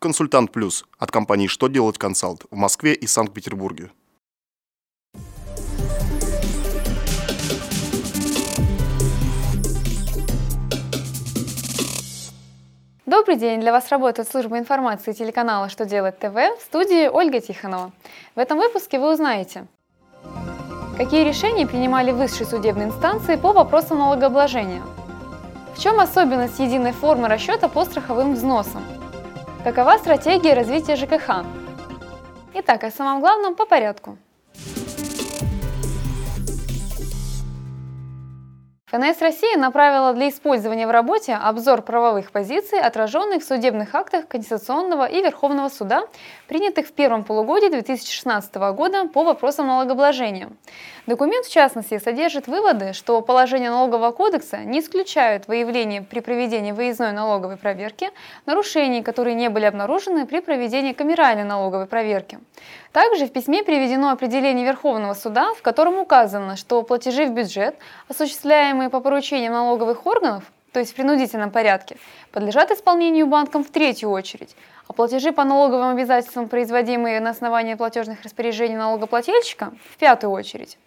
Консультант Плюс от компании «Что делать консалт» в Москве и Санкт-Петербурге. Добрый день! Для вас работает служба информации телеканала «Что делать ТВ» в студии Ольга Тихонова. В этом выпуске вы узнаете, какие решения принимали высшие судебные инстанции по вопросам налогообложения, в чем особенность единой формы расчета по страховым взносам, какова стратегия развития ЖКХ. Итак, о самом главном по порядку. ФНС России направила для использования в работе обзор правовых позиций, отраженных в судебных актах Конституционного и Верховного суда, принятых в первом полугодии 2016 года по вопросам налогообложения. Документ, в частности, содержит выводы, что положения налогового кодекса не исключают выявление при проведении выездной налоговой проверки нарушений, которые не были обнаружены при проведении камеральной налоговой проверки. Также в письме приведено определение Верховного суда, в котором указано, что платежи в бюджет, осуществляемые по поручениям налоговых органов, то есть в принудительном порядке, подлежат исполнению банком в третью очередь, а платежи по налоговым обязательствам, производимые на основании платежных распоряжений налогоплательщика, в пятую очередь.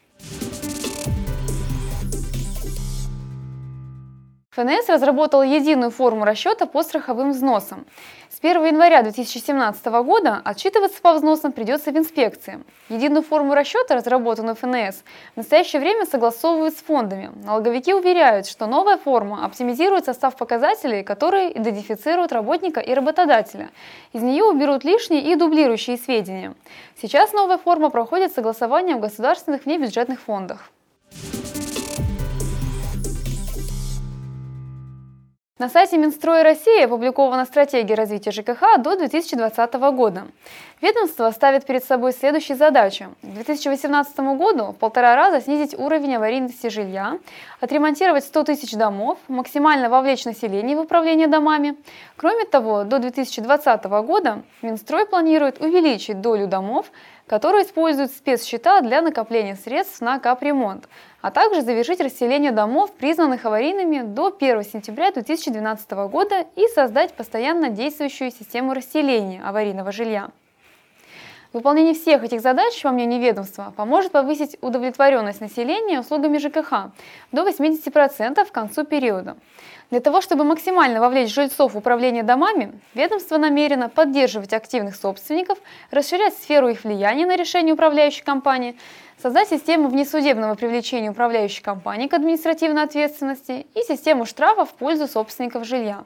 ФНС разработал единую форму расчета по страховым взносам. С 1 января 2017 года отчитываться по взносам придется в инспекции. Единую форму расчета, разработанную ФНС, в настоящее время согласовывают с фондами. Налоговики уверяют, что новая форма оптимизирует состав показателей, которые идентифицируют работника и работодателя. Из нее уберут лишние и дублирующие сведения. Сейчас новая форма проходит согласование в государственных внебюджетных фондах. На сайте Минстроя России опубликована стратегия развития ЖКХ до 2020 года. Ведомство ставит перед собой следующие задачи. К 2018 году в полтора раза снизить уровень аварийности жилья, отремонтировать 100 тысяч домов, максимально вовлечь население в управление домами. Кроме того, до 2020 года Минстрой планирует увеличить долю домов, которые используют спецсчета для накопления средств на капремонт, а также завершить расселение домов, признанных аварийными до 1 сентября 2012 года и создать постоянно действующую систему расселения аварийного жилья. Выполнение всех этих задач, по мнению ведомства, поможет повысить удовлетворенность населения услугами ЖКХ до 80% к концу периода. Для того, чтобы максимально вовлечь жильцов в управление домами, ведомство намерено поддерживать активных собственников, расширять сферу их влияния на решение управляющей компании, создать систему внесудебного привлечения управляющей компании к административной ответственности и систему штрафов в пользу собственников жилья.